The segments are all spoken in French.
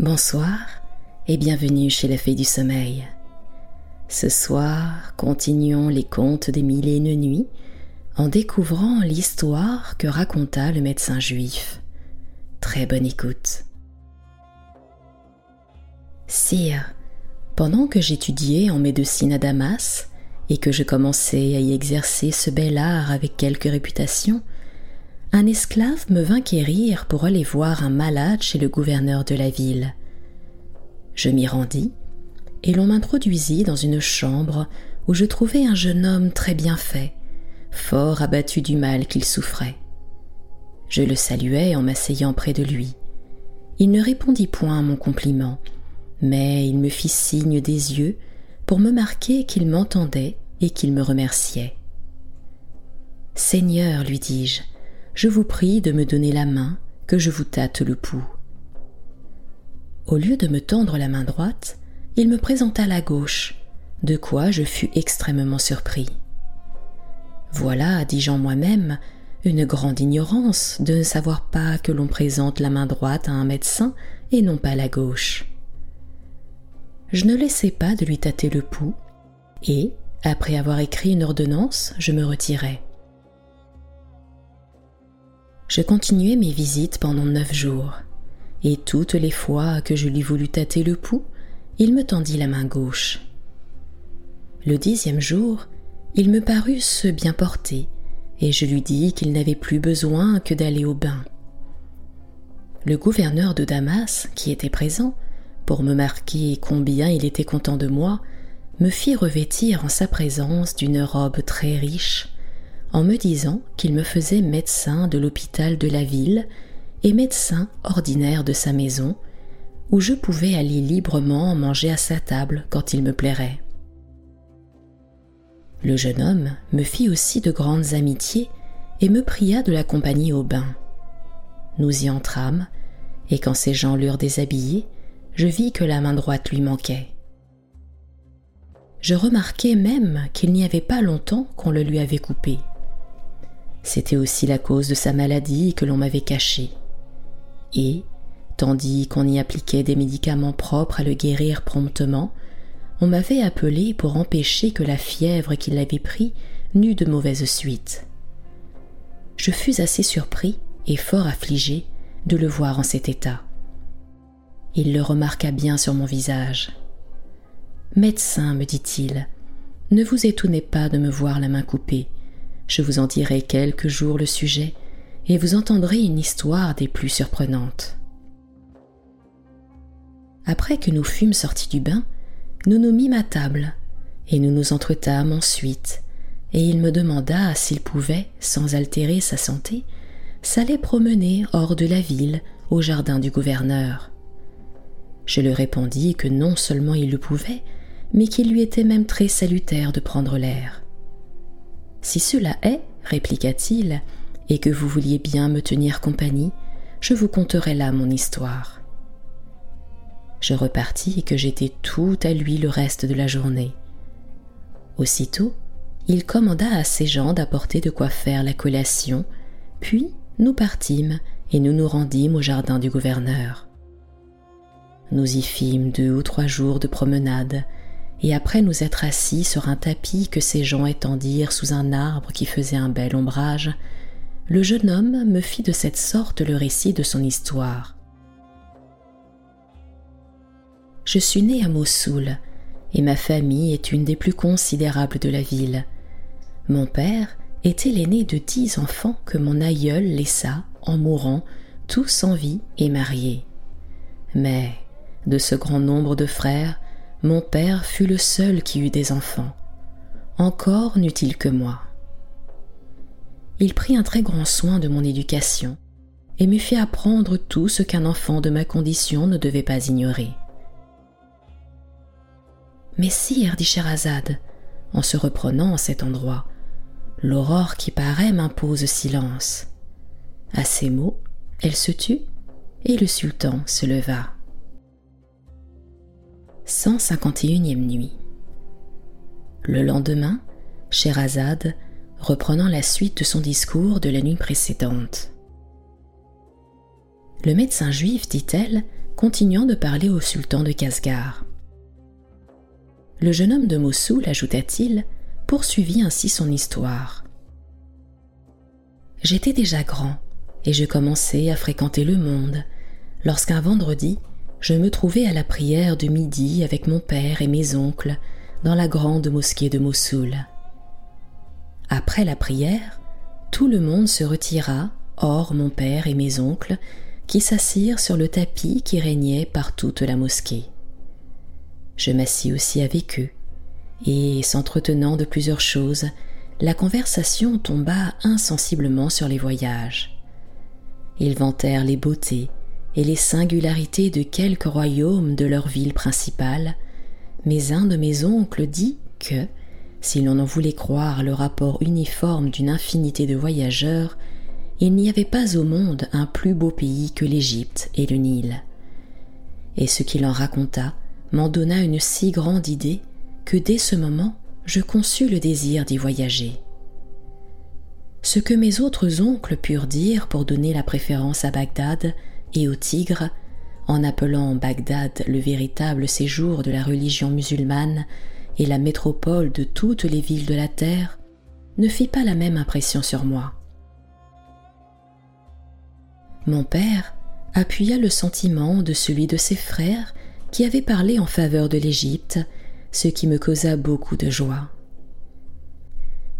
Bonsoir et bienvenue chez la Fée du Sommeil. Ce soir, continuons les contes des mille et une nuits en découvrant l'histoire que raconta le médecin juif. Très bonne écoute. Sire, pendant que j'étudiais en médecine à Damas et que je commençais à y exercer ce bel art avec quelque réputation, un esclave me vint quérir pour aller voir un malade chez le gouverneur de la ville. Je m'y rendis, et l'on m'introduisit dans une chambre où je trouvai un jeune homme très bien fait, fort abattu du mal qu'il souffrait. Je le saluai en m'asseyant près de lui. Il ne répondit point à mon compliment, mais il me fit signe des yeux pour me marquer qu'il m'entendait et qu'il me remerciait. Seigneur, lui dis-je, je vous prie de me donner la main, que je vous tâte le pouls. Au lieu de me tendre la main droite, il me présenta la gauche, de quoi je fus extrêmement surpris. Voilà, dis-je en moi-même, une grande ignorance de ne savoir pas que l'on présente la main droite à un médecin et non pas la gauche. Je ne laissai pas de lui tâter le pouls, et, après avoir écrit une ordonnance, je me retirai. Je continuai mes visites pendant neuf jours, et toutes les fois que je lui voulus tâter le pouls, il me tendit la main gauche. Le dixième jour, il me parut se bien porter, et je lui dis qu'il n'avait plus besoin que d'aller au bain. Le gouverneur de Damas, qui était présent, pour me marquer combien il était content de moi, me fit revêtir en sa présence d'une robe très riche, en me disant qu'il me faisait médecin de l'hôpital de la ville et médecin ordinaire de sa maison, où je pouvais aller librement manger à sa table quand il me plairait. Le jeune homme me fit aussi de grandes amitiés et me pria de l'accompagner au bain. Nous y entrâmes, et quand ces gens l'eurent déshabillé, je vis que la main droite lui manquait. Je remarquai même qu'il n'y avait pas longtemps qu'on le lui avait coupé. C'était aussi la cause de sa maladie que l'on m'avait cachée. Et, tandis qu'on y appliquait des médicaments propres à le guérir promptement, on m'avait appelé pour empêcher que la fièvre qui l'avait pris n'eût de mauvaises suites. Je fus assez surpris et fort affligé de le voir en cet état. Il le remarqua bien sur mon visage. Médecin, me dit-il, ne vous étonnez pas de me voir la main coupée, je vous en dirai quelques jours le sujet, et vous entendrez une histoire des plus surprenantes. Après que nous fûmes sortis du bain, nous nous mîmes à table, et nous nous entretâmes ensuite, et il me demanda s'il pouvait, sans altérer sa santé, s'aller promener hors de la ville au jardin du gouverneur. Je lui répondis que non seulement il le pouvait, mais qu'il lui était même très salutaire de prendre l'air. Si cela est, répliqua-t-il, et que vous vouliez bien me tenir compagnie, je vous conterai là mon histoire. Je repartis et que j'étais tout à lui le reste de la journée. Aussitôt, il commanda à ses gens d'apporter de quoi faire la collation, puis nous partîmes et nous nous rendîmes au jardin du gouverneur. Nous y fîmes deux ou trois jours de promenade, et après nous être assis sur un tapis que ces gens étendirent sous un arbre qui faisait un bel ombrage, le jeune homme me fit de cette sorte le récit de son histoire. Je suis né à Mossoul, et ma famille est une des plus considérables de la ville. Mon père était l'aîné de dix enfants que mon aïeul laissa, en mourant, tous en vie et mariés. Mais, de ce grand nombre de frères, mon père fut le seul qui eut des enfants. Encore n'eut-il que moi. Il prit un très grand soin de mon éducation et me fit apprendre tout ce qu'un enfant de ma condition ne devait pas ignorer. Mais sire, dit Scheherazade, en se reprenant en cet endroit, l'aurore qui paraît m'impose silence. À ces mots, elle se tut et le sultan se leva. 151e nuit. Le lendemain, Sherazade, reprenant la suite de son discours de la nuit précédente. Le médecin juif, dit-elle, continuant de parler au sultan de Casgar. Le jeune homme de Mossoul, ajouta-t-il, poursuivit ainsi son histoire. J'étais déjà grand et je commençais à fréquenter le monde lorsqu'un vendredi, je me trouvais à la prière de midi avec mon père et mes oncles dans la grande mosquée de Mossoul. Après la prière, tout le monde se retira, hors mon père et mes oncles, qui s'assirent sur le tapis qui régnait par toute la mosquée. Je m'assis aussi avec eux, et, s'entretenant de plusieurs choses, la conversation tomba insensiblement sur les voyages. Ils vantèrent les beautés et les singularités de quelques royaumes de leur ville principale, mais un de mes oncles dit que, si l'on en voulait croire le rapport uniforme d'une infinité de voyageurs, il n'y avait pas au monde un plus beau pays que l'Égypte et le Nil. Et ce qu'il en raconta m'en donna une si grande idée que dès ce moment je conçus le désir d'y voyager. Ce que mes autres oncles purent dire pour donner la préférence à Bagdad et au Tigre, en appelant Bagdad le véritable séjour de la religion musulmane et la métropole de toutes les villes de la terre, ne fit pas la même impression sur moi. Mon père appuya le sentiment de celui de ses frères qui avait parlé en faveur de l'Égypte, ce qui me causa beaucoup de joie.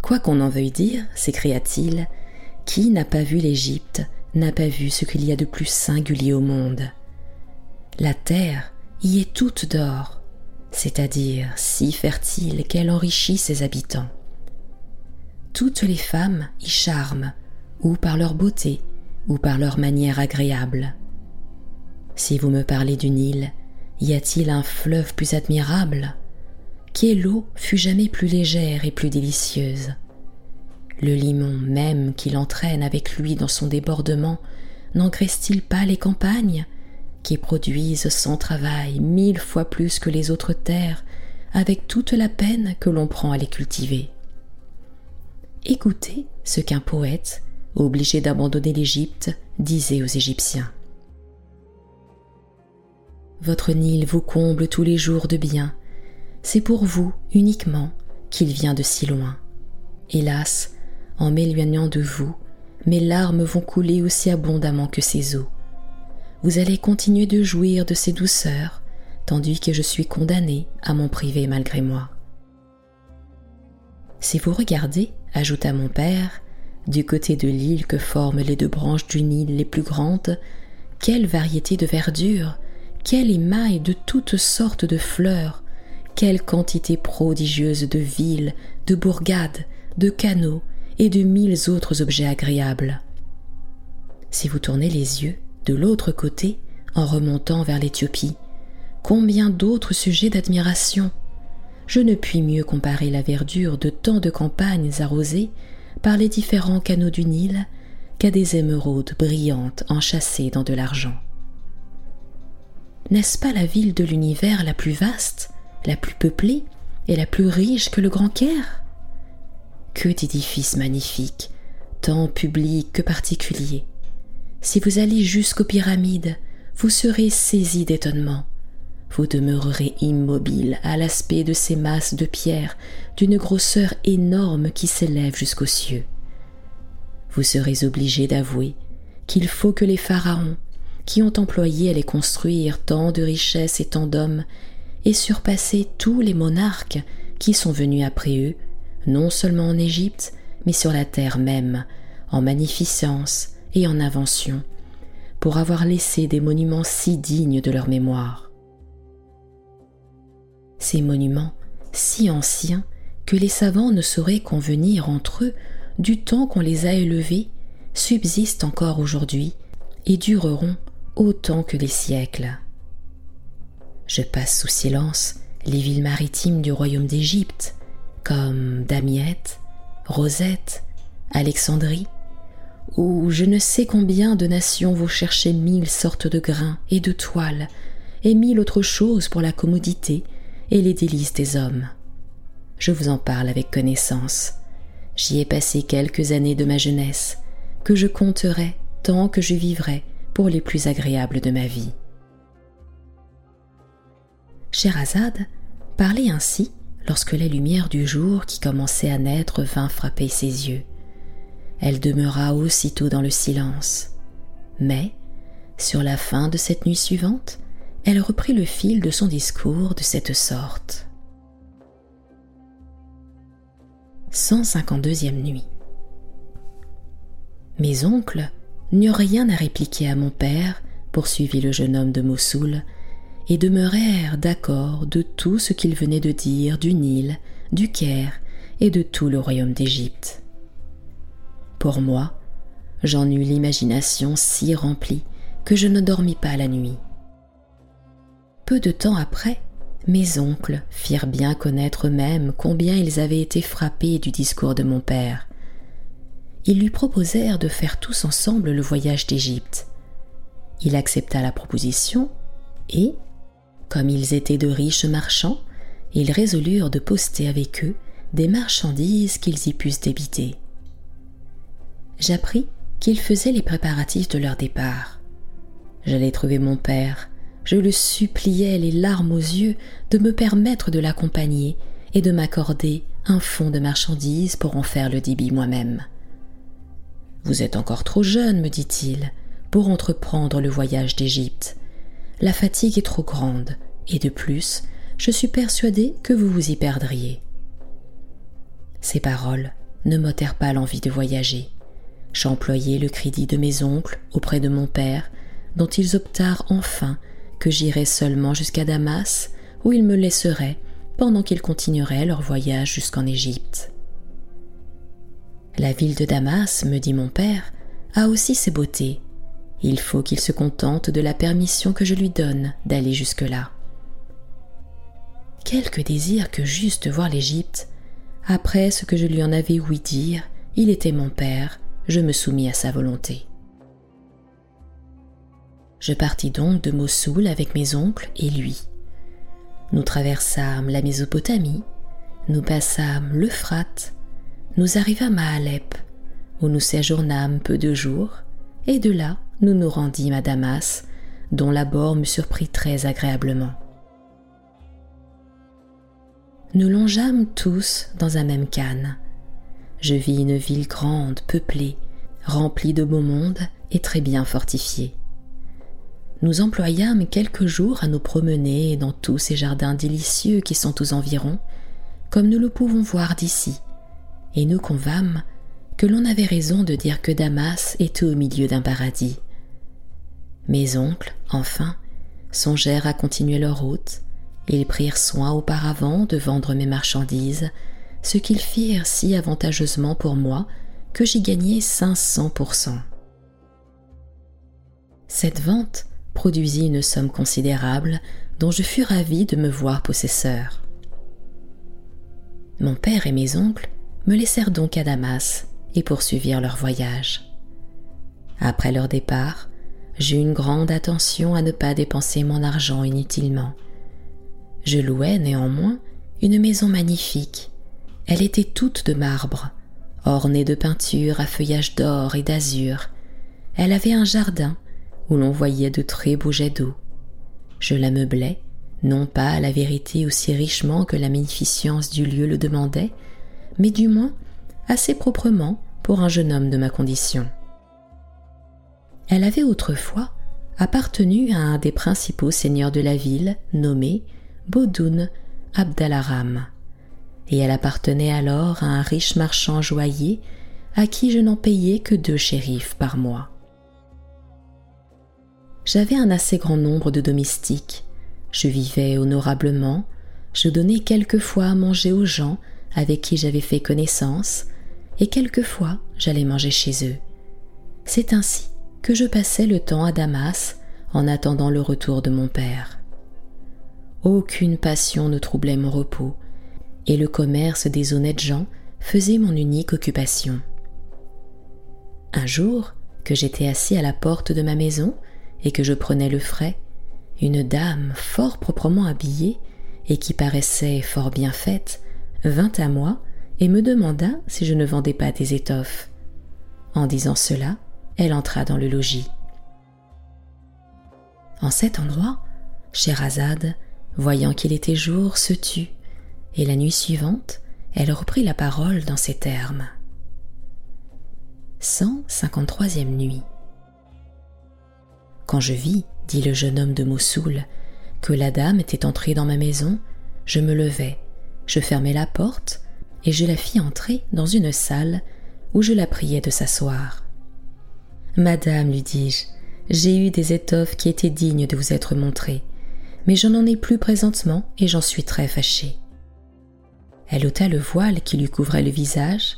Quoi qu'on en veuille dire, s'écria-t-il, qui n'a pas vu l'Égypte n'a pas vu ce qu'il y a de plus singulier au monde. La terre y est toute d'or, c'est-à-dire si fertile qu'elle enrichit ses habitants. Toutes les femmes y charment, ou par leur beauté, ou par leur manière agréable. Si vous me parlez du Nil, y a-t-il un fleuve plus admirable? Quelle eau fut jamais plus légère et plus délicieuse? Le limon même qu'il entraîne avec lui dans son débordement n'engraisse-t-il pas les campagnes qui produisent sans travail mille fois plus que les autres terres avec toute la peine que l'on prend à les cultiver? Écoutez ce qu'un poète, obligé d'abandonner l'Égypte, disait aux Égyptiens. Votre Nil vous comble tous les jours de bien. C'est pour vous uniquement qu'il vient de si loin. Hélas, en m'éloignant de vous, mes larmes vont couler aussi abondamment que ses eaux. Vous allez continuer de jouir de ses douceurs, tandis que je suis condamné à m'en priver malgré moi. Si vous regardez, ajouta mon père, du côté de l'île que forment les deux branches du Nil les plus grandes, quelle variété de verdure, quelle émail de toutes sortes de fleurs, quelle quantité prodigieuse de villes, de bourgades, de canaux et de mille autres objets agréables. Si vous tournez les yeux de l'autre côté en remontant vers l'Éthiopie, combien d'autres sujets d'admiration. Je ne puis mieux comparer la verdure de tant de campagnes arrosées par les différents canaux du Nil qu'à des émeraudes brillantes enchâssées dans de l'argent. N'est-ce pas la ville de l'univers la plus vaste, la plus peuplée et la plus riche que le Grand Caire? Que d'édifices magnifiques, tant publics que particuliers. Si vous allez jusqu'aux pyramides, vous serez saisi d'étonnement. Vous demeurerez immobile à l'aspect de ces masses de pierre d'une grosseur énorme qui s'élèvent jusqu'aux cieux. Vous serez obligé d'avouer qu'il faut que les pharaons, qui ont employé à les construire tant de richesses et tant d'hommes, et surpassé tous les monarques qui sont venus après eux, non seulement en Égypte, mais sur la terre même, en magnificence et en invention, pour avoir laissé des monuments si dignes de leur mémoire. Ces monuments, si anciens que les savants ne sauraient convenir entre eux du temps qu'on les a élevés, subsistent encore aujourd'hui et dureront autant que les siècles. Je passe sous silence les villes maritimes du royaume d'Égypte, comme Damiette, Rosette, Alexandrie, où je ne sais combien de nations vont chercher mille sortes de grains et de toiles, et mille autres choses pour la commodité et les délices des hommes. Je vous en parle avec connaissance. J'y ai passé quelques années de ma jeunesse, que je compterai tant que je vivrai pour les plus agréables de ma vie. Scheherazade parlait ainsi lorsque la lumière du jour qui commençait à naître vint frapper ses yeux. Elle demeura aussitôt dans le silence. Mais, sur la fin de cette nuit suivante, elle reprit le fil de son discours de cette sorte. 152e nuit. Mes oncles n'eurent rien à répliquer à mon père, poursuivit le jeune homme de Mossoul, et demeurèrent d'accord de tout ce qu'il venait de dire du Nil, du Caire et de tout le royaume d'Égypte. Pour moi, j'en eus l'imagination si remplie que je ne dormis pas la nuit. Peu de temps après, mes oncles firent bien connaître eux-mêmes combien ils avaient été frappés du discours de mon père. Ils lui proposèrent de faire tous ensemble le voyage d'Égypte. Il accepta la proposition et, comme ils étaient de riches marchands, ils résolurent de poster avec eux des marchandises qu'ils y pussent débiter. J'appris qu'ils faisaient les préparatifs de leur départ. J'allais trouver mon père, je le suppliais les larmes aux yeux de me permettre de l'accompagner et de m'accorder un fonds de marchandises pour en faire le débit moi-même. Vous êtes encore trop jeune, me dit-il, pour entreprendre le voyage d'Égypte. La fatigue est trop grande, et de plus, je suis persuadé que vous vous y perdriez. Ces paroles ne m'ôtèrent pas l'envie de voyager. J'employai le crédit de mes oncles auprès de mon père, dont ils optèrent enfin que j'irais seulement jusqu'à Damas, où ils me laisseraient pendant qu'ils continueraient leur voyage jusqu'en Égypte. La ville de Damas, me dit mon père, a aussi ses beautés. Il faut qu'il se contente de la permission que je lui donne d'aller jusque-là. Quelque désir que juste voir l'Égypte. Après ce que je lui en avais ouï dire, il était mon père, je me soumis à sa volonté. Je partis donc de Mossoul avec mes oncles et lui. Nous traversâmes la Mésopotamie, nous passâmes l'Euphrate, nous arrivâmes à Alep, où nous séjournâmes peu de jours, et de là nous nous rendîmes à Damas, dont l'abord me surprit très agréablement. Nous longeâmes tous dans un même canne. Je vis une ville grande, peuplée, remplie de beau monde et très bien fortifiée nous employâmes quelques jours à nous promener dans tous ces jardins délicieux qui sont aux environs, comme nous le pouvons voir d'ici, et nous convâmes que l'on avait raison de dire que Damas était au milieu d'un paradis. Mes oncles, enfin, songèrent à continuer leur route, ils prirent soin auparavant de vendre mes marchandises, ce qu'ils firent si avantageusement pour moi que j'y gagnai 500%. Cette vente produisit une somme considérable dont je fus ravi de me voir possesseur. Mon père et mes oncles me laissèrent donc à Damas et poursuivirent leur voyage. Après leur départ, j'eus une grande attention à ne pas dépenser mon argent inutilement. Je louais néanmoins une maison magnifique. Elle était toute de marbre, ornée de peintures à feuillage d'or et d'azur. Elle avait un jardin où l'on voyait de très beaux jets d'eau. Je la meublais, non pas à la vérité aussi richement que la magnificence du lieu le demandait, mais du moins assez proprement pour un jeune homme de ma condition. Elle avait autrefois appartenu à un des principaux seigneurs de la ville, nommé Bodoun Abdalaram, et elle appartenait alors à un riche marchand joaillier à qui je n'en payais que deux shérifs par mois j'avais un assez grand nombre de domestiques. Je vivais honorablement, je donnais quelquefois à manger aux gens avec qui j'avais fait connaissance, et quelquefois j'allais manger chez eux. C'est ainsi que je passais le temps à Damas en attendant le retour de mon père. Aucune passion ne troublait mon repos, et le commerce des honnêtes gens faisait mon unique occupation. Un jour, que j'étais assis à la porte de ma maison, et que je prenais le frais, une dame fort proprement habillée et qui paraissait fort bien faite vint à moi et me demanda si je ne vendais pas des étoffes. En disant cela, elle entra dans le logis. En cet endroit, Scheherazade voyant qu'il était jour, se tut, et la nuit suivante, elle reprit la parole dans ces termes. 153e nuit. Quand je vis, dit le jeune homme de Mossoul, que la dame était entrée dans ma maison, je me levai, je fermai la porte, et je la fis entrer dans une salle où je la priai de s'asseoir. Madame, lui dis-je, j'ai eu des étoffes qui étaient dignes de vous être montrées, mais je n'en ai plus présentement et j'en suis très fâchée. Elle ôta le voile qui lui couvrait le visage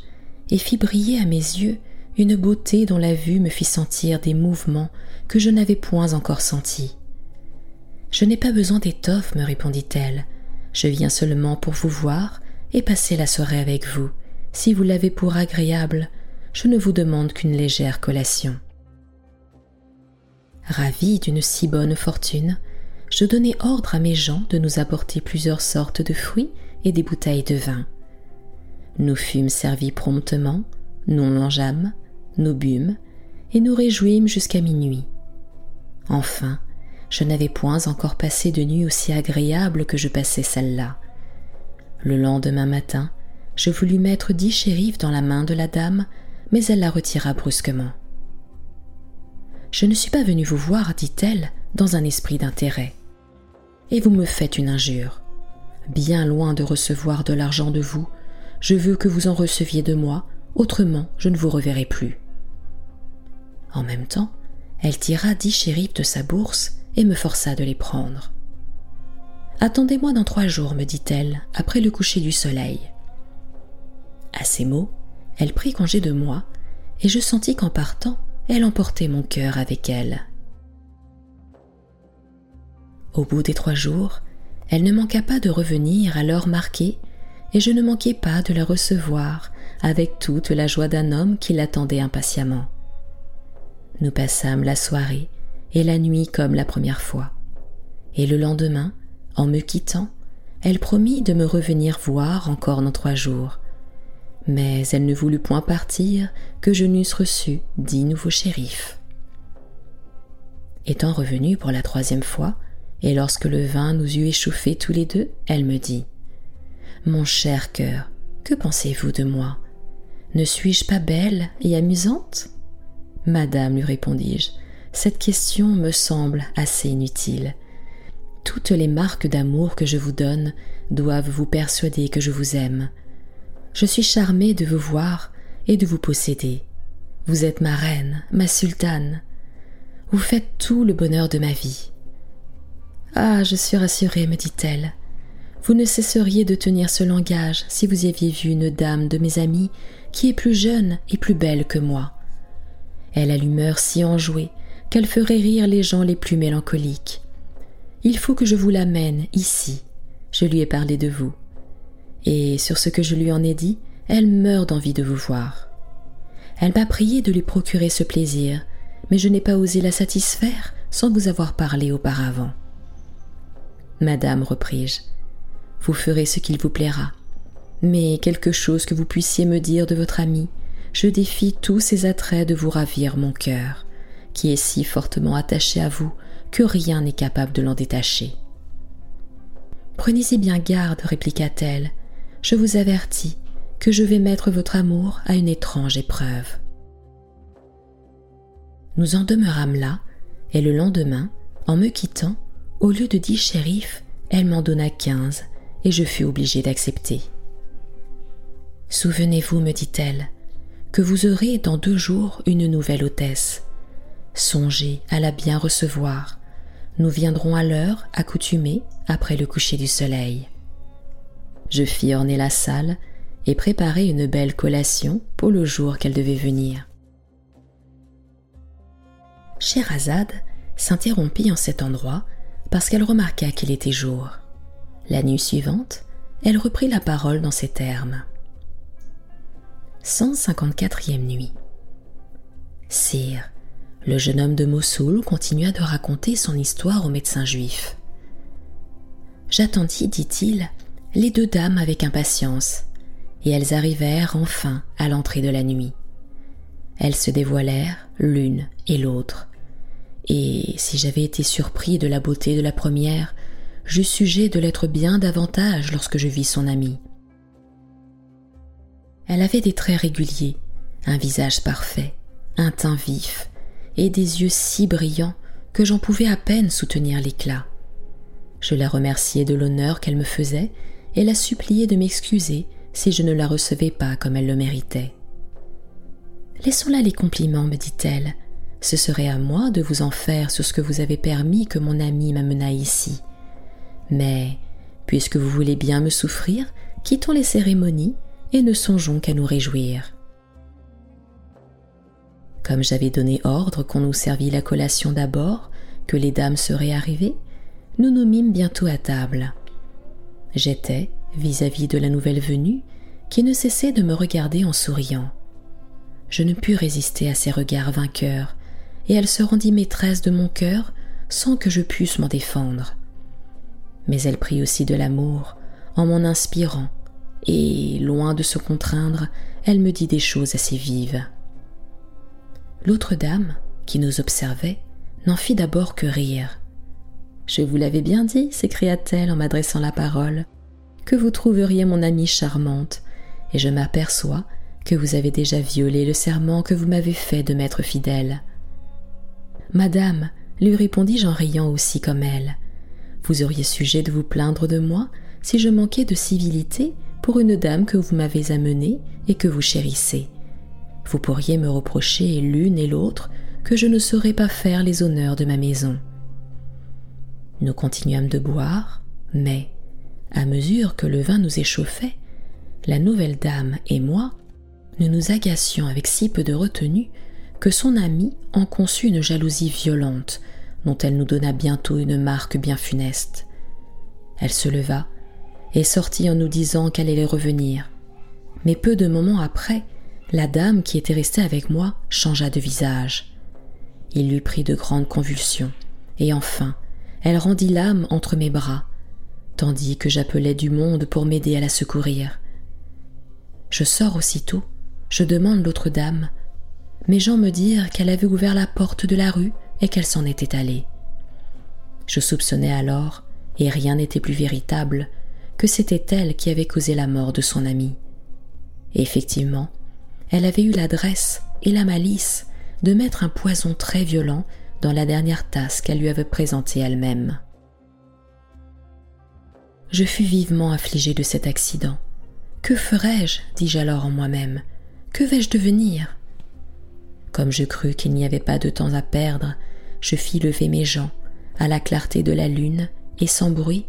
et fit briller à mes yeux une beauté dont la vue me fit sentir des mouvements que je n'avais point encore sentis. Je n'ai pas besoin d'étoffe, me répondit-elle. Je viens seulement pour vous voir et passer la soirée avec vous. Si vous l'avez pour agréable, je ne vous demande qu'une légère collation. Ravi d'une si bonne fortune, je donnai ordre à mes gens de nous apporter plusieurs sortes de fruits et des bouteilles de vin. Nous fûmes servis promptement, nous mangeâmes, nous bûmes, et nous réjouîmes jusqu'à minuit. Enfin, je n'avais point encore passé de nuit aussi agréable que je passais celle-là. Le lendemain matin, je voulus mettre dix shérifs dans la main de la dame, mais elle la retira brusquement. Je ne suis pas venue vous voir, dit-elle, dans un esprit d'intérêt. Et vous me faites une injure. Bien loin de recevoir de l'argent de vous, je veux que vous en receviez de moi, autrement je ne vous reverrai plus. En même temps, elle tira dix shérifs de sa bourse et me força de les prendre. Attendez-moi dans trois jours, me dit-elle, après le coucher du soleil. À ces mots, elle prit congé de moi, et je sentis qu'en partant, elle emportait mon cœur avec elle. Au bout des trois jours, elle ne manqua pas de revenir à l'heure marquée, et je ne manquai pas de la recevoir avec toute la joie d'un homme qui l'attendait impatiemment. Nous passâmes la soirée et la nuit comme la première fois. Et le lendemain, en me quittant, elle promit de me revenir voir encore dans trois jours. Mais elle ne voulut point partir que je n'eusse reçu dix nouveaux shérifs. Étant revenue pour la troisième fois, et lorsque le vin nous eut échauffés tous les deux, elle me dit Mon cher cœur, que pensez-vous de moi? Ne suis-je pas belle et amusante? Madame, lui répondis-je, cette question me semble assez inutile. Toutes les marques d'amour que je vous donne doivent vous persuader que je vous aime. Je suis charmée de vous voir et de vous posséder. Vous êtes ma reine, ma sultane. Vous faites tout le bonheur de ma vie. Ah, je suis rassurée, me dit-elle. Vous ne cesseriez de tenir ce langage si vous aviez vu une dame de mes amies qui est plus jeune et plus belle que moi. Elle a l'humeur si enjouée qu'elle ferait rire les gens les plus mélancoliques. Il faut que je vous l'amène ici. Je lui ai parlé de vous. Et sur ce que je lui en ai dit, elle meurt d'envie de vous voir. Elle m'a prié de lui procurer ce plaisir, mais je n'ai pas osé la satisfaire sans vous avoir parlé auparavant. Madame, repris-je, vous ferez ce qu'il vous plaira. Mais quelque chose que vous puissiez me dire de votre ami, je défie tous ses attraits de vous ravir mon cœur, qui est si fortement attaché à vous que rien n'est capable de l'en détacher. Prenez-y bien garde, répliqua-t-elle, je vous avertis que je vais mettre votre amour à une étrange épreuve. Nous en demeurâmes là, et le lendemain, en me quittant, au lieu de dix shérifs, elle m'en donna quinze, et je fus obligé d'accepter. Souvenez-vous, me dit-elle, que vous aurez dans deux jours une nouvelle hôtesse. Songez à la bien recevoir. Nous viendrons à l'heure accoutumée après le coucher du soleil. Je fis orner la salle et préparer une belle collation pour le jour qu'elle devait venir. Scheherazade s'interrompit en cet endroit parce qu'elle remarqua qu'il était jour. La nuit suivante, elle reprit la parole dans ces termes. 154e nuit. Sire, le jeune homme de Mossoul continua de raconter son histoire au médecin juif. J'attendis, dit-il, les deux dames avec impatience, et elles arrivèrent enfin à l'entrée de la nuit. Elles se dévoilèrent l'une et l'autre, et si j'avais été surpris de la beauté de la première, j'eus sujet de l'être bien davantage lorsque je vis son amie. Elle avait des traits réguliers, un visage parfait, un teint vif, et des yeux si brillants que j'en pouvais à peine soutenir l'éclat. Je la remerciai de l'honneur qu'elle me faisait et la suppliai de m'excuser si je ne la recevais pas comme elle le méritait. Laissons là les compliments, me dit-elle. Ce serait à moi de vous en faire sur ce que vous avez permis que mon ami m'amena ici. Mais, puisque vous voulez bien me souffrir, quittons les cérémonies et ne songeons qu'à nous réjouir. Comme j'avais donné ordre qu'on nous servît la collation d'abord, que les dames seraient arrivées, nous nous mîmes bientôt à table. J'étais, vis-à-vis de la nouvelle venue, qui ne cessait de me regarder en souriant. Je ne pus résister à ses regards vainqueurs, et elle se rendit maîtresse de mon cœur sans que je pusse m'en défendre. Mais elle prit aussi de l'amour en m'en inspirant, et, loin de se contraindre, elle me dit des choses assez vives. L'autre dame, qui nous observait, n'en fit d'abord que rire. Je vous l'avais bien dit, s'écria-t-elle en m'adressant la parole, que vous trouveriez mon amie charmante, et je m'aperçois que vous avez déjà violé le serment que vous m'avez fait de m'être fidèle. Madame, lui répondis-je en riant aussi comme elle, vous auriez sujet de vous plaindre de moi si je manquais de civilité pour une dame que vous m'avez amenée et que vous chérissez. Vous pourriez me reprocher l'une et l'autre que je ne saurais pas faire les honneurs de ma maison. Nous continuâmes de boire, mais, à mesure que le vin nous échauffait, la nouvelle dame et moi, nous nous agacions avec si peu de retenue que son amie en conçut une jalousie violente, dont elle nous donna bientôt une marque bien funeste. Elle se leva et sortit en nous disant qu'elle allait revenir. Mais peu de moments après, la dame qui était restée avec moi changea de visage. Il lui prit de grandes convulsions, et enfin, elle rendit l'âme entre mes bras, tandis que j'appelais du monde pour m'aider à la secourir. Je sors aussitôt, je demande l'autre dame. Mes gens me dirent qu'elle avait ouvert la porte de la rue et qu'elle s'en était allée. Je soupçonnais alors, et rien n'était plus véritable, que c'était elle qui avait causé la mort de son ami. effectivement, elle avait eu l'adresse et la malice de mettre un poison très violent dans la dernière tasse qu'elle lui avait présentée elle-même. Je fus vivement affligé de cet accident. Que ferais-je dis-je alors en moi-même? Que vais-je devenir? Comme je crus qu'il n'y avait pas de temps à perdre, je fis lever mes gens, à la clarté de la lune, et sans bruit,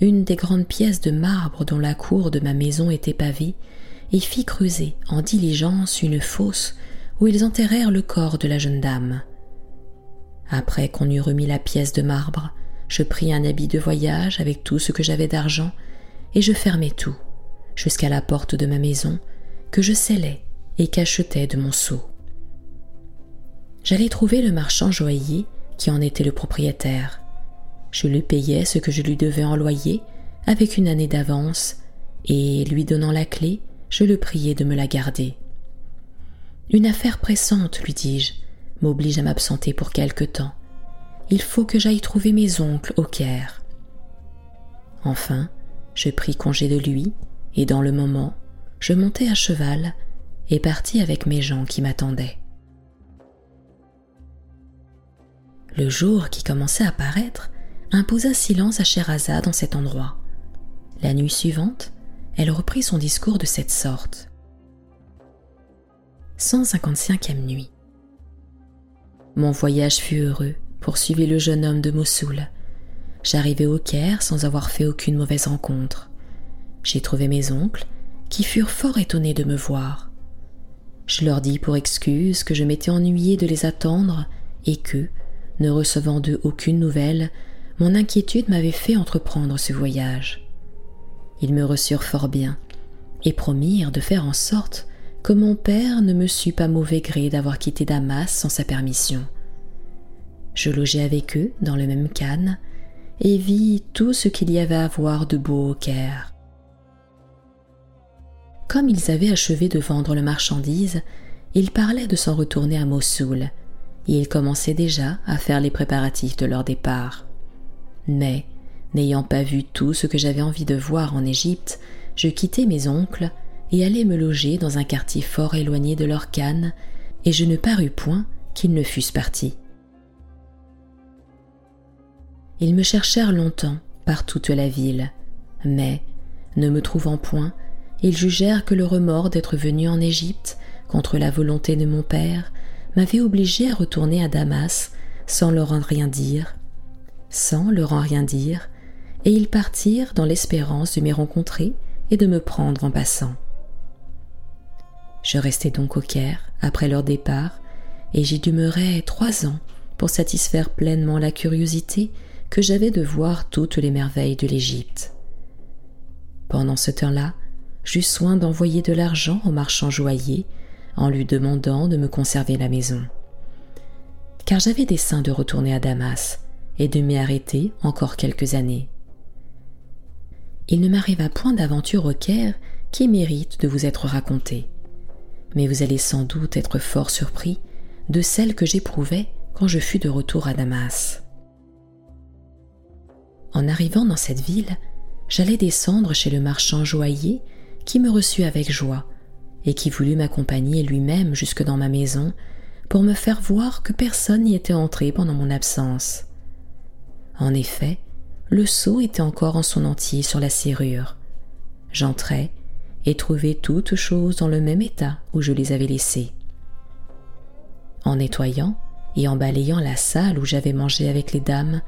une des grandes pièces de marbre dont la cour de ma maison était pavée, et fit creuser en diligence une fosse où ils enterrèrent le corps de la jeune dame. Après qu'on eut remis la pièce de marbre, je pris un habit de voyage avec tout ce que j'avais d'argent, et je fermai tout, jusqu'à la porte de ma maison, que je scellai et cachetai de mon sceau. J'allai trouver le marchand joaillier qui en était le propriétaire. Je lui payai ce que je lui devais en loyer avec une année d'avance, et lui donnant la clé, je le priai de me la garder. Une affaire pressante, lui dis-je, m'oblige à m'absenter pour quelque temps. Il faut que j'aille trouver mes oncles au Caire. Enfin, je pris congé de lui, et dans le moment, je montai à cheval et partis avec mes gens qui m'attendaient. Le jour qui commençait à paraître imposa silence à Sherazade en cet endroit. La nuit suivante, elle reprit son discours de cette sorte. 155e nuit. Mon voyage fut heureux, poursuivit le jeune homme de Mossoul. J'arrivai au Caire sans avoir fait aucune mauvaise rencontre. J'ai trouvé mes oncles, qui furent fort étonnés de me voir. Je leur dis pour excuse que je m'étais ennuyé de les attendre et que, ne recevant d'eux aucune nouvelle, mon inquiétude m'avait fait entreprendre ce voyage. Ils me reçurent fort bien et promirent de faire en sorte que mon père ne me sût pas mauvais gré d'avoir quitté Damas sans sa permission. Je logeai avec eux dans le même khan et vis tout ce qu'il y avait à voir de beau au Caire. Comme ils avaient achevé de vendre le marchandise, ils parlaient de s'en retourner à Mossoul, et ils commençaient déjà à faire les préparatifs de leur départ. Mais, N'ayant pas vu tout ce que j'avais envie de voir en Égypte, je quittai mes oncles et allai me loger dans un quartier fort éloigné de leur canne, et je ne parus point qu'ils ne fussent partis. Ils me cherchèrent longtemps par toute la ville, mais, ne me trouvant point, ils jugèrent que le remords d'être venu en Égypte, contre la volonté de mon père, m'avait obligé à retourner à Damas sans leur en rien dire, sans leur en rien dire, et ils partirent dans l'espérance de m'y rencontrer et de me prendre en passant. Je restai donc au Caire après leur départ, et j'y demeurai trois ans pour satisfaire pleinement la curiosité que j'avais de voir toutes les merveilles de l'Égypte. Pendant ce temps-là, j'eus soin d'envoyer de l'argent au marchand joaillier en lui demandant de me conserver la maison. Car j'avais dessein de retourner à Damas et de m'y arrêter encore quelques années. Il ne m'arriva point d'aventure au Caire qui mérite de vous être racontée, mais vous allez sans doute être fort surpris de celle que j'éprouvais quand je fus de retour à Damas. En arrivant dans cette ville, j'allais descendre chez le marchand joaillier qui me reçut avec joie et qui voulut m'accompagner lui-même jusque dans ma maison pour me faire voir que personne n'y était entré pendant mon absence. En effet, le sceau était encore en son entier sur la serrure. J'entrai et trouvai toutes choses dans le même état où je les avais laissées. En nettoyant et en balayant la salle où j'avais mangé avec les dames,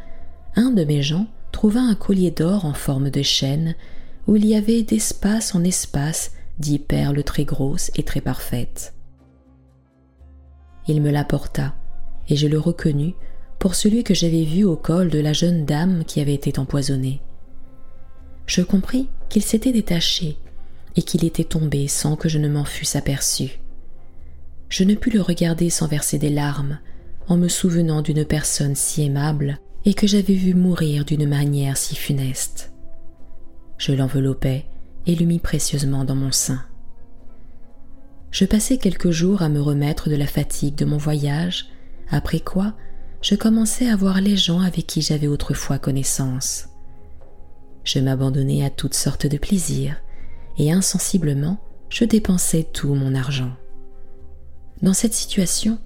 un de mes gens trouva un collier d'or en forme de chaîne où il y avait d'espace en espace dix perles très grosses et très parfaites. Il me l'apporta, et je le reconnus pour celui que j'avais vu au col de la jeune dame qui avait été empoisonnée. Je compris qu'il s'était détaché et qu'il était tombé sans que je ne m'en fusse aperçu. Je ne pus le regarder sans verser des larmes, en me souvenant d'une personne si aimable et que j'avais vu mourir d'une manière si funeste. Je l'enveloppai et le mis précieusement dans mon sein. Je passai quelques jours à me remettre de la fatigue de mon voyage, après quoi je commençai à voir les gens avec qui j'avais autrefois connaissance. Je m'abandonnai à toutes sortes de plaisirs, et insensiblement je dépensai tout mon argent. Dans cette situation,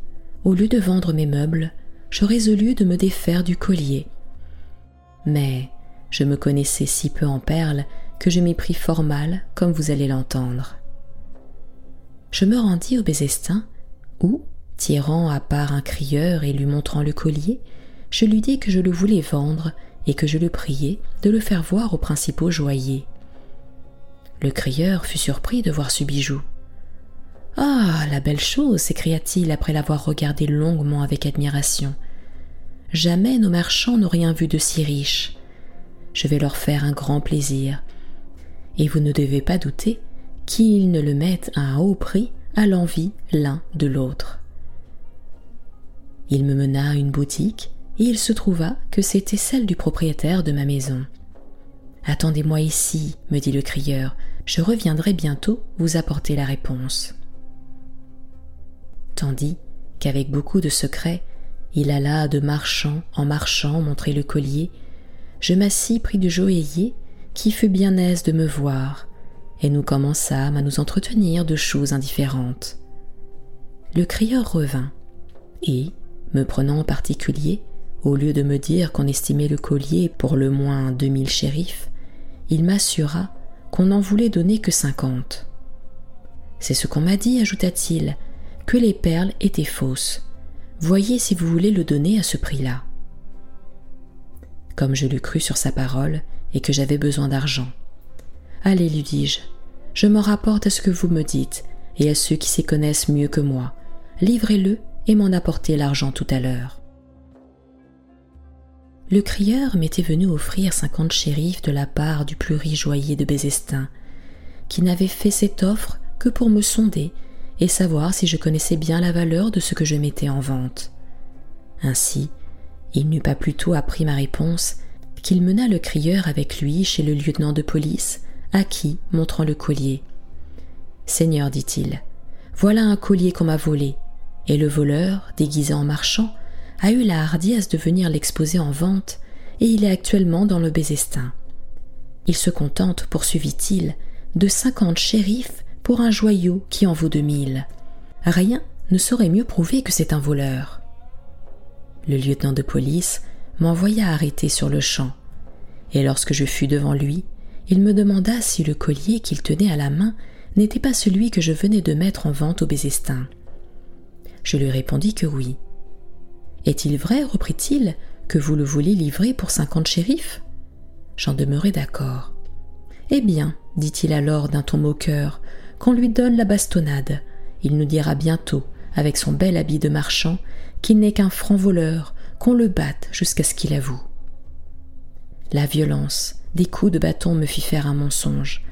au lieu de vendre mes meubles, je résolus de me défaire du collier. Mais je me connaissais si peu en perles que je m'y pris fort mal, comme vous allez l'entendre. Je me rendis au Bézestin, où, tirant à part un crieur et lui montrant le collier, je lui dis que je le voulais vendre et que je le priais de le faire voir aux principaux joailliers. Le crieur fut surpris de voir ce bijou. Ah, la belle chose s'écria-t-il après l'avoir regardé longuement avec admiration. Jamais nos marchands n'ont rien vu de si riche. Je vais leur faire un grand plaisir. Et vous ne devez pas douter qu'ils ne le mettent à un haut prix à l'envie l'un de l'autre. Il me mena à une boutique et il se trouva que c'était celle du propriétaire de ma maison. Attendez-moi ici, me dit le crieur, je reviendrai bientôt vous apporter la réponse tandis qu'avec beaucoup de secret, il alla de marchand en marchand montrer le collier, je m'assis près du joaillier qui fut bien aise de me voir, et nous commençâmes à nous entretenir de choses indifférentes. Le crieur revint, et, me prenant en particulier, au lieu de me dire qu'on estimait le collier pour le moins deux mille shérifs, il m'assura qu'on n'en voulait donner que cinquante. C'est ce qu'on m'a dit, ajouta-t-il, que les perles étaient fausses. Voyez si vous voulez le donner à ce prix-là. Comme je l'eus cru sur sa parole et que j'avais besoin d'argent. Allez, lui dis-je, je m'en rapporte à ce que vous me dites et à ceux qui s'y connaissent mieux que moi. Livrez-le et m'en apportez l'argent tout à l'heure. Le crieur m'était venu offrir cinquante shérifs de la part du plus riche joaillier de Bézestin, qui n'avait fait cette offre que pour me sonder et savoir si je connaissais bien la valeur de ce que je mettais en vente. Ainsi, il n'eut pas plus tôt appris ma réponse qu'il mena le crieur avec lui chez le lieutenant de police, à qui, montrant le collier. Seigneur, dit-il, voilà un collier qu'on m'a volé, et le voleur, déguisé en marchand, a eu la hardiesse de venir l'exposer en vente et il est actuellement dans le Bézestin. Il se contente, poursuivit-il, de cinquante shérifs pour un joyau qui en vaut deux mille. Rien ne saurait mieux prouver que c'est un voleur. Le lieutenant de police m'envoya arrêter sur le champ, et lorsque je fus devant lui, il me demanda si le collier qu'il tenait à la main n'était pas celui que je venais de mettre en vente au Bézestin. Je lui répondis que oui. Est-il vrai, reprit-il, que vous le voulez livrer pour cinquante shérifs? J'en demeurai d'accord. Eh bien, dit-il alors d'un ton moqueur, qu'on lui donne la bastonnade. Il nous dira bientôt, avec son bel habit de marchand, qu'il n'est qu'un franc voleur, qu'on le batte jusqu'à ce qu'il avoue. La violence des coups de bâton me fit faire un mensonge.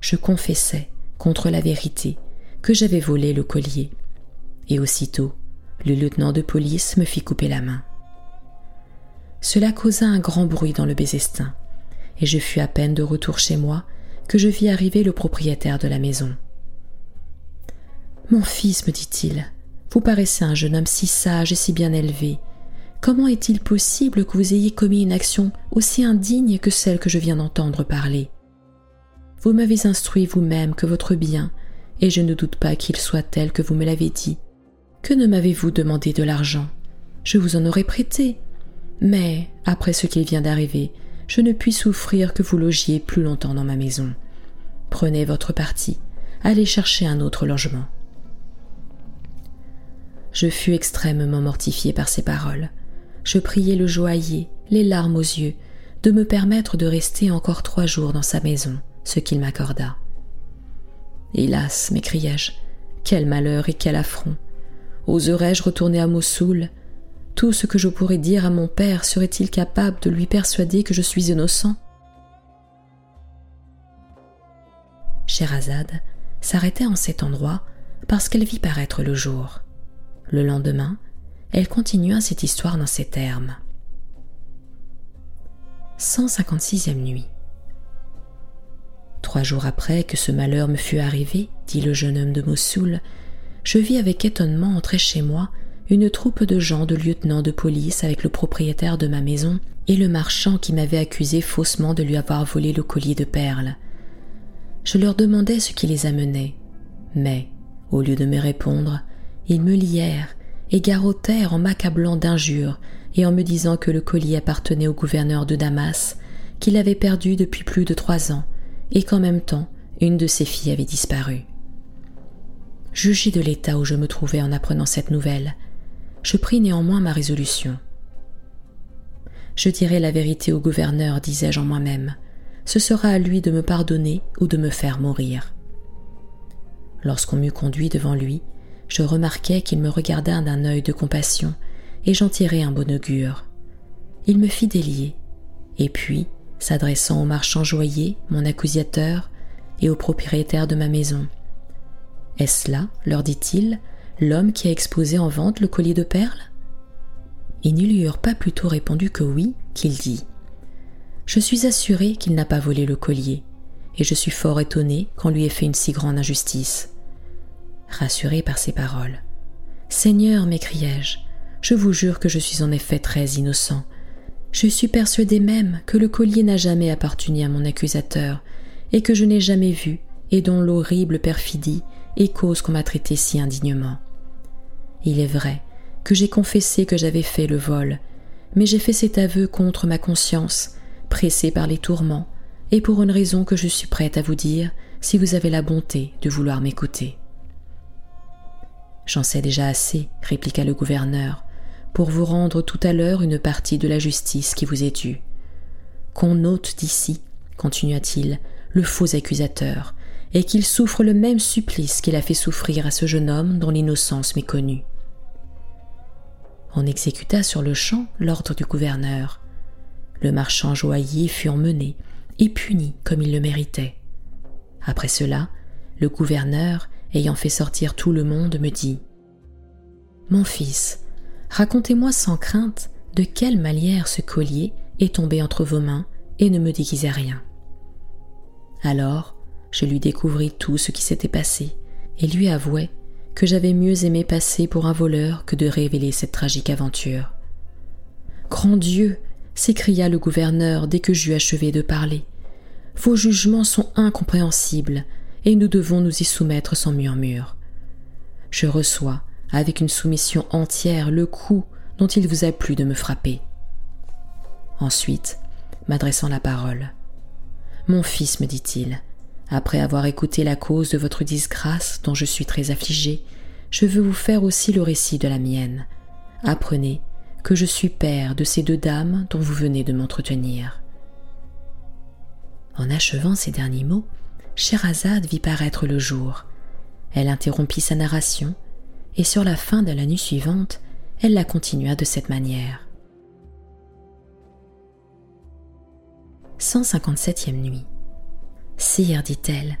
Je confessai, contre la vérité, que j'avais volé le collier. Et aussitôt, le lieutenant de police me fit couper la main. Cela causa un grand bruit dans le Bézestin, et je fus à peine de retour chez moi que je vis arriver le propriétaire de la maison. Mon fils, me dit-il, vous paraissez un jeune homme si sage et si bien élevé. Comment est-il possible que vous ayez commis une action aussi indigne que celle que je viens d'entendre parler? Vous m'avez instruit vous-même que votre bien, et je ne doute pas qu'il soit tel que vous me l'avez dit. Que ne m'avez-vous demandé de l'argent? Je vous en aurais prêté. Mais, après ce qui vient d'arriver, je ne puis souffrir que vous logiez plus longtemps dans ma maison. Prenez votre parti, allez chercher un autre logement. Je fus extrêmement mortifié par ces paroles. Je priai le joaillier, les larmes aux yeux, de me permettre de rester encore trois jours dans sa maison, ce qu'il m'accorda. Hélas, m'écriai-je, quel malheur et quel affront. Oserais-je retourner à Mossoul? Tout ce que je pourrais dire à mon père serait-il capable de lui persuader que je suis innocent? Scheherazade s'arrêtait en cet endroit parce qu'elle vit paraître le jour. Le lendemain, elle continua cette histoire dans ces termes. 156e nuit. Trois jours après que ce malheur me fut arrivé, dit le jeune homme de Mossoul, je vis avec étonnement entrer chez moi une troupe de gens de lieutenants de police avec le propriétaire de ma maison et le marchand qui m'avait accusé faussement de lui avoir volé le collier de perles. Je leur demandai ce qui les amenait, mais, au lieu de me répondre, ils me lièrent et garrottèrent en m'accablant d'injures et en me disant que le collier appartenait au gouverneur de Damas, qu'il avait perdu depuis plus de trois ans, et qu'en même temps une de ses filles avait disparu. Jugé de l'état où je me trouvais en apprenant cette nouvelle, je pris néanmoins ma résolution. Je dirai la vérité au gouverneur, disais-je en moi-même. Ce sera à lui de me pardonner ou de me faire mourir. Lorsqu'on m'eut conduit devant lui, je remarquai qu'il me regarda d'un œil de compassion, et j'en tirai un bon augure. Il me fit délier, et puis, s'adressant au marchand joaillier, mon accusateur, et au propriétaire de ma maison, est-ce là, leur dit-il, l'homme qui a exposé en vente le collier de perles? Ils ne lui eurent pas plutôt répondu que oui, qu'il dit Je suis assuré qu'il n'a pas volé le collier, et je suis fort étonné qu'on lui ait fait une si grande injustice. Rassuré par ces paroles, Seigneur, m'écriai-je, je vous jure que je suis en effet très innocent. Je suis persuadé même que le collier n'a jamais appartenu à mon accusateur, et que je n'ai jamais vu, et dont l'horrible perfidie et cause qu'on m'a traité si indignement. Il est vrai que j'ai confessé que j'avais fait le vol, mais j'ai fait cet aveu contre ma conscience, pressée par les tourments, et pour une raison que je suis prête à vous dire si vous avez la bonté de vouloir m'écouter. J'en sais déjà assez, répliqua le gouverneur, pour vous rendre tout à l'heure une partie de la justice qui vous est due. Qu'on ôte d'ici, continua-t-il, le faux accusateur, et qu'il souffre le même supplice qu'il a fait souffrir à ce jeune homme dont l'innocence m'est connue. On exécuta sur le champ l'ordre du gouverneur. Le marchand joaillier fut emmené et puni comme il le méritait. Après cela, le gouverneur, ayant fait sortir tout le monde, me dit Mon fils, racontez-moi sans crainte de quelle manière ce collier est tombé entre vos mains et ne me déguisez rien. Alors, je lui découvris tout ce qui s'était passé et lui avouai que j'avais mieux aimé passer pour un voleur que de révéler cette tragique aventure. Grand Dieu s'écria le gouverneur dès que j'eus achevé de parler. Vos jugements sont incompréhensibles, et nous devons nous y soumettre sans murmure. Je reçois, avec une soumission entière, le coup dont il vous a plu de me frapper. Ensuite, m'adressant la parole. Mon fils, me dit-il, après avoir écouté la cause de votre disgrâce dont je suis très affligé, je veux vous faire aussi le récit de la mienne. Apprenez que je suis père de ces deux dames dont vous venez de m'entretenir. En achevant ces derniers mots, Sherazade vit paraître le jour. Elle interrompit sa narration, et sur la fin de la nuit suivante, elle la continua de cette manière. 157e nuit. Sire, dit-elle,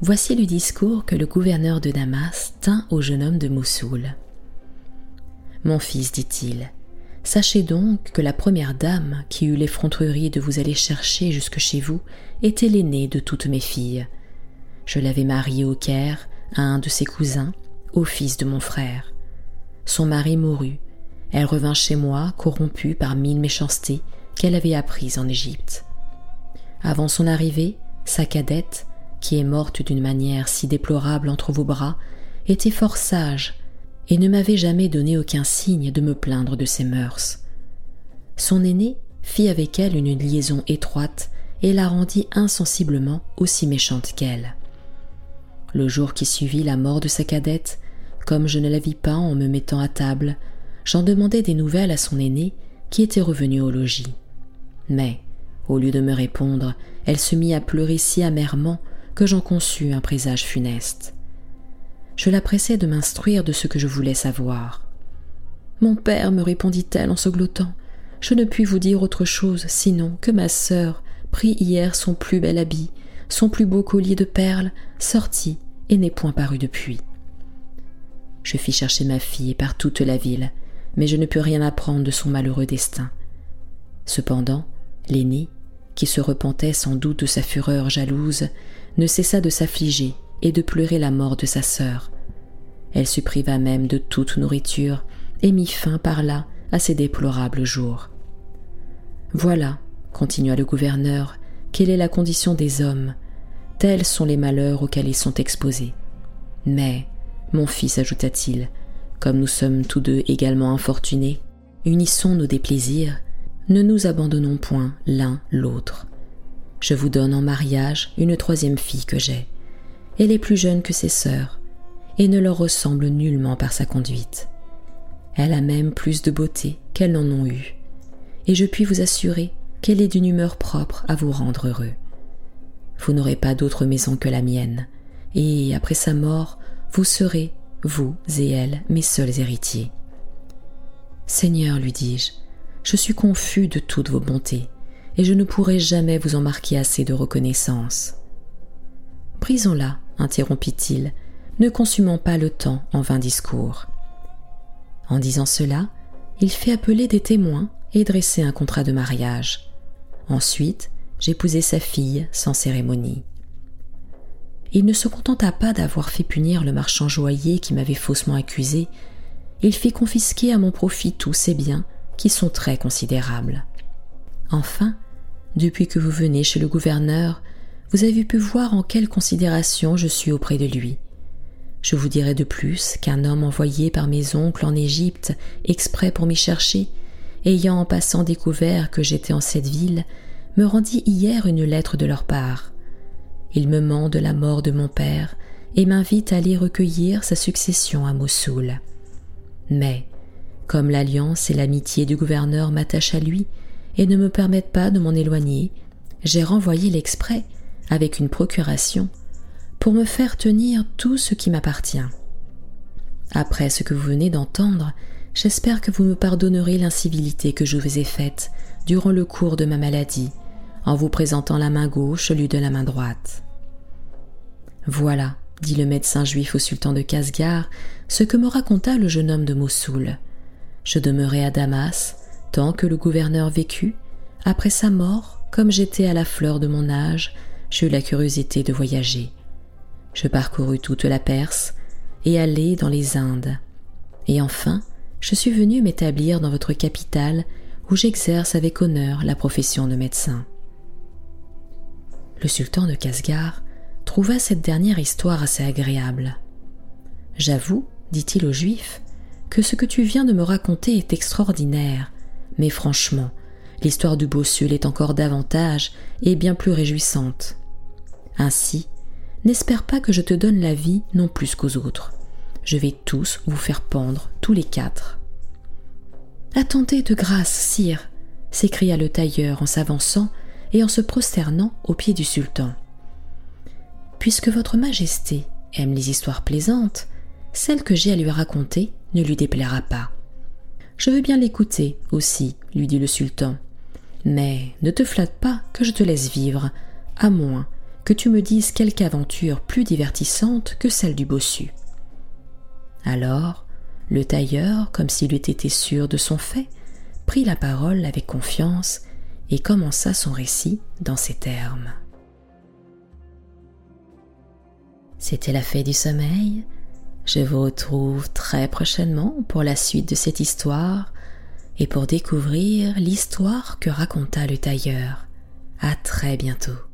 voici le discours que le gouverneur de Damas tint au jeune homme de Moussoul. Mon fils, dit-il, sachez donc que la première dame qui eut l'effronterie de vous aller chercher jusque chez vous était l'aînée de toutes mes filles. Je l'avais mariée au Caire à un de ses cousins, au fils de mon frère. Son mari mourut. Elle revint chez moi, corrompue par mille méchancetés qu'elle avait apprises en Égypte. Avant son arrivée, sa cadette, qui est morte d'une manière si déplorable entre vos bras, était fort sage et ne m'avait jamais donné aucun signe de me plaindre de ses mœurs. Son aînée fit avec elle une liaison étroite et la rendit insensiblement aussi méchante qu'elle. Le jour qui suivit la mort de sa cadette, comme je ne la vis pas en me mettant à table, j'en demandai des nouvelles à son aînée qui était revenue au logis. Mais, au lieu de me répondre, elle se mit à pleurer si amèrement que j'en conçus un présage funeste. Je la pressai de m'instruire de ce que je voulais savoir. Mon père, me répondit-elle en sanglotant, je ne puis vous dire autre chose sinon que ma sœur prit hier son plus bel habit, son plus beau collier de perles, sortit et n'est point paru depuis. Je fis chercher ma fille par toute la ville, mais je ne pus rien apprendre de son malheureux destin. Cependant, l'aîné, qui se repentait sans doute de sa fureur jalouse, ne cessa de s'affliger et de pleurer la mort de sa sœur. Elle se priva même de toute nourriture et mit fin par là à ces déplorables jours. Voilà, continua le gouverneur, quelle est la condition des hommes. Tels sont les malheurs auxquels ils sont exposés. Mais, mon fils, ajouta-t-il, comme nous sommes tous deux également infortunés, unissons nos déplaisirs ne nous abandonnons point l'un l'autre. Je vous donne en mariage une troisième fille que j'ai. Elle est plus jeune que ses sœurs, et ne leur ressemble nullement par sa conduite. Elle a même plus de beauté qu'elles n'en ont eu, et je puis vous assurer qu'elle est d'une humeur propre à vous rendre heureux. Vous n'aurez pas d'autre maison que la mienne, et après sa mort, vous serez, vous et elle, mes seuls héritiers. Seigneur, lui dis-je, je suis confus de toutes vos bontés, et je ne pourrai jamais vous en marquer assez de reconnaissance. Brisons-la, interrompit-il, ne consumons pas le temps en vains discours. En disant cela, il fit appeler des témoins et dresser un contrat de mariage. Ensuite, j'épousai sa fille sans cérémonie. Il ne se contenta pas d'avoir fait punir le marchand joaillier qui m'avait faussement accusé, il fit confisquer à mon profit tous ses biens qui sont très considérables. Enfin, depuis que vous venez chez le gouverneur, vous avez pu voir en quelle considération je suis auprès de lui. Je vous dirai de plus qu'un homme envoyé par mes oncles en Égypte exprès pour m'y chercher, ayant en passant découvert que j'étais en cette ville, me rendit hier une lettre de leur part. Il me ment de la mort de mon père et m'invite à aller recueillir sa succession à Mossoul. Mais, comme l'alliance et l'amitié du gouverneur m'attachent à lui et ne me permettent pas de m'en éloigner, j'ai renvoyé l'exprès, avec une procuration, pour me faire tenir tout ce qui m'appartient. Après ce que vous venez d'entendre, j'espère que vous me pardonnerez l'incivilité que je vous ai faite durant le cours de ma maladie, en vous présentant la main gauche au lieu de la main droite. Voilà, dit le médecin juif au sultan de Casgar, ce que me raconta le jeune homme de Mossoul. Je demeurai à Damas tant que le gouverneur vécut. Après sa mort, comme j'étais à la fleur de mon âge, j'eus la curiosité de voyager. Je parcourus toute la Perse et allai dans les Indes. Et enfin, je suis venu m'établir dans votre capitale où j'exerce avec honneur la profession de médecin. Le sultan de Kasgar trouva cette dernière histoire assez agréable. J'avoue, dit-il au juif, que ce que tu viens de me raconter est extraordinaire, mais franchement, l'histoire du bossu est encore davantage et bien plus réjouissante. Ainsi, n'espère pas que je te donne la vie non plus qu'aux autres. Je vais tous vous faire pendre, tous les quatre. Attendez de grâce, sire, s'écria le tailleur en s'avançant et en se prosternant aux pieds du sultan. Puisque votre majesté aime les histoires plaisantes, celle que j'ai à lui raconter ne lui déplaira pas. Je veux bien l'écouter aussi, lui dit le sultan. Mais ne te flatte pas que je te laisse vivre, à moins que tu me dises quelque aventure plus divertissante que celle du bossu. Alors, le tailleur, comme s'il eût été sûr de son fait, prit la parole avec confiance et commença son récit dans ces termes. C'était la fée du sommeil. Je vous retrouve très prochainement pour la suite de cette histoire et pour découvrir l'histoire que raconta le tailleur. À très bientôt.